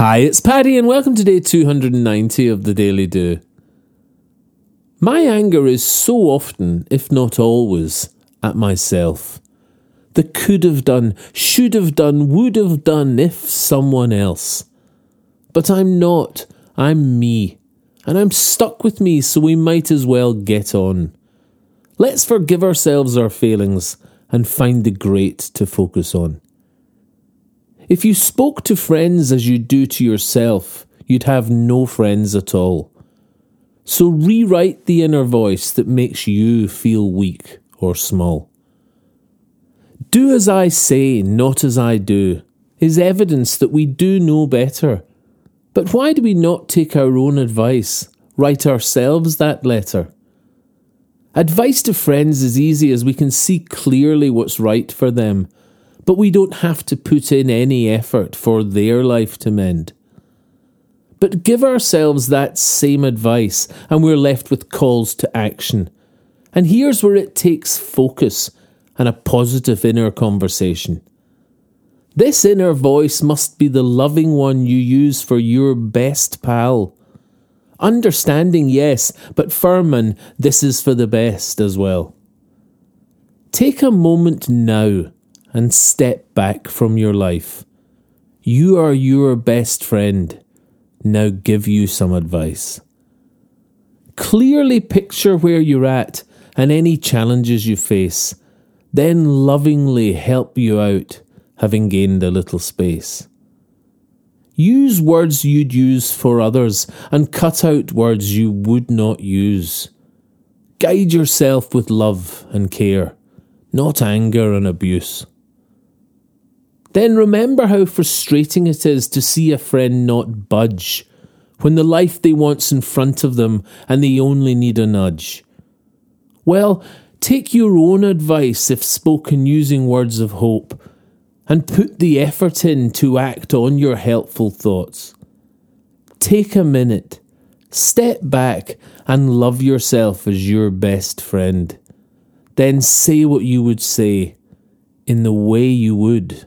Hi, it's Paddy, and welcome to day 290 of the Daily Do. My anger is so often, if not always, at myself. The could have done, should have done, would have done if someone else. But I'm not. I'm me. And I'm stuck with me, so we might as well get on. Let's forgive ourselves our failings and find the great to focus on. If you spoke to friends as you do to yourself, you'd have no friends at all. So rewrite the inner voice that makes you feel weak or small. Do as I say, not as I do, is evidence that we do know better. But why do we not take our own advice, write ourselves that letter? Advice to friends is easy as we can see clearly what's right for them but we don't have to put in any effort for their life to mend. But give ourselves that same advice, and we're left with calls to action. And here's where it takes focus and a positive inner conversation. This inner voice must be the loving one you use for your best pal. Understanding, yes, but firm and this is for the best as well. Take a moment now and step back from your life. You are your best friend. Now give you some advice. Clearly picture where you're at and any challenges you face, then lovingly help you out, having gained a little space. Use words you'd use for others and cut out words you would not use. Guide yourself with love and care, not anger and abuse. Then remember how frustrating it is to see a friend not budge when the life they want's in front of them and they only need a nudge. Well, take your own advice if spoken using words of hope and put the effort in to act on your helpful thoughts. Take a minute, step back, and love yourself as your best friend. Then say what you would say in the way you would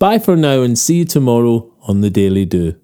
Bye for now and see you tomorrow on the Daily Do.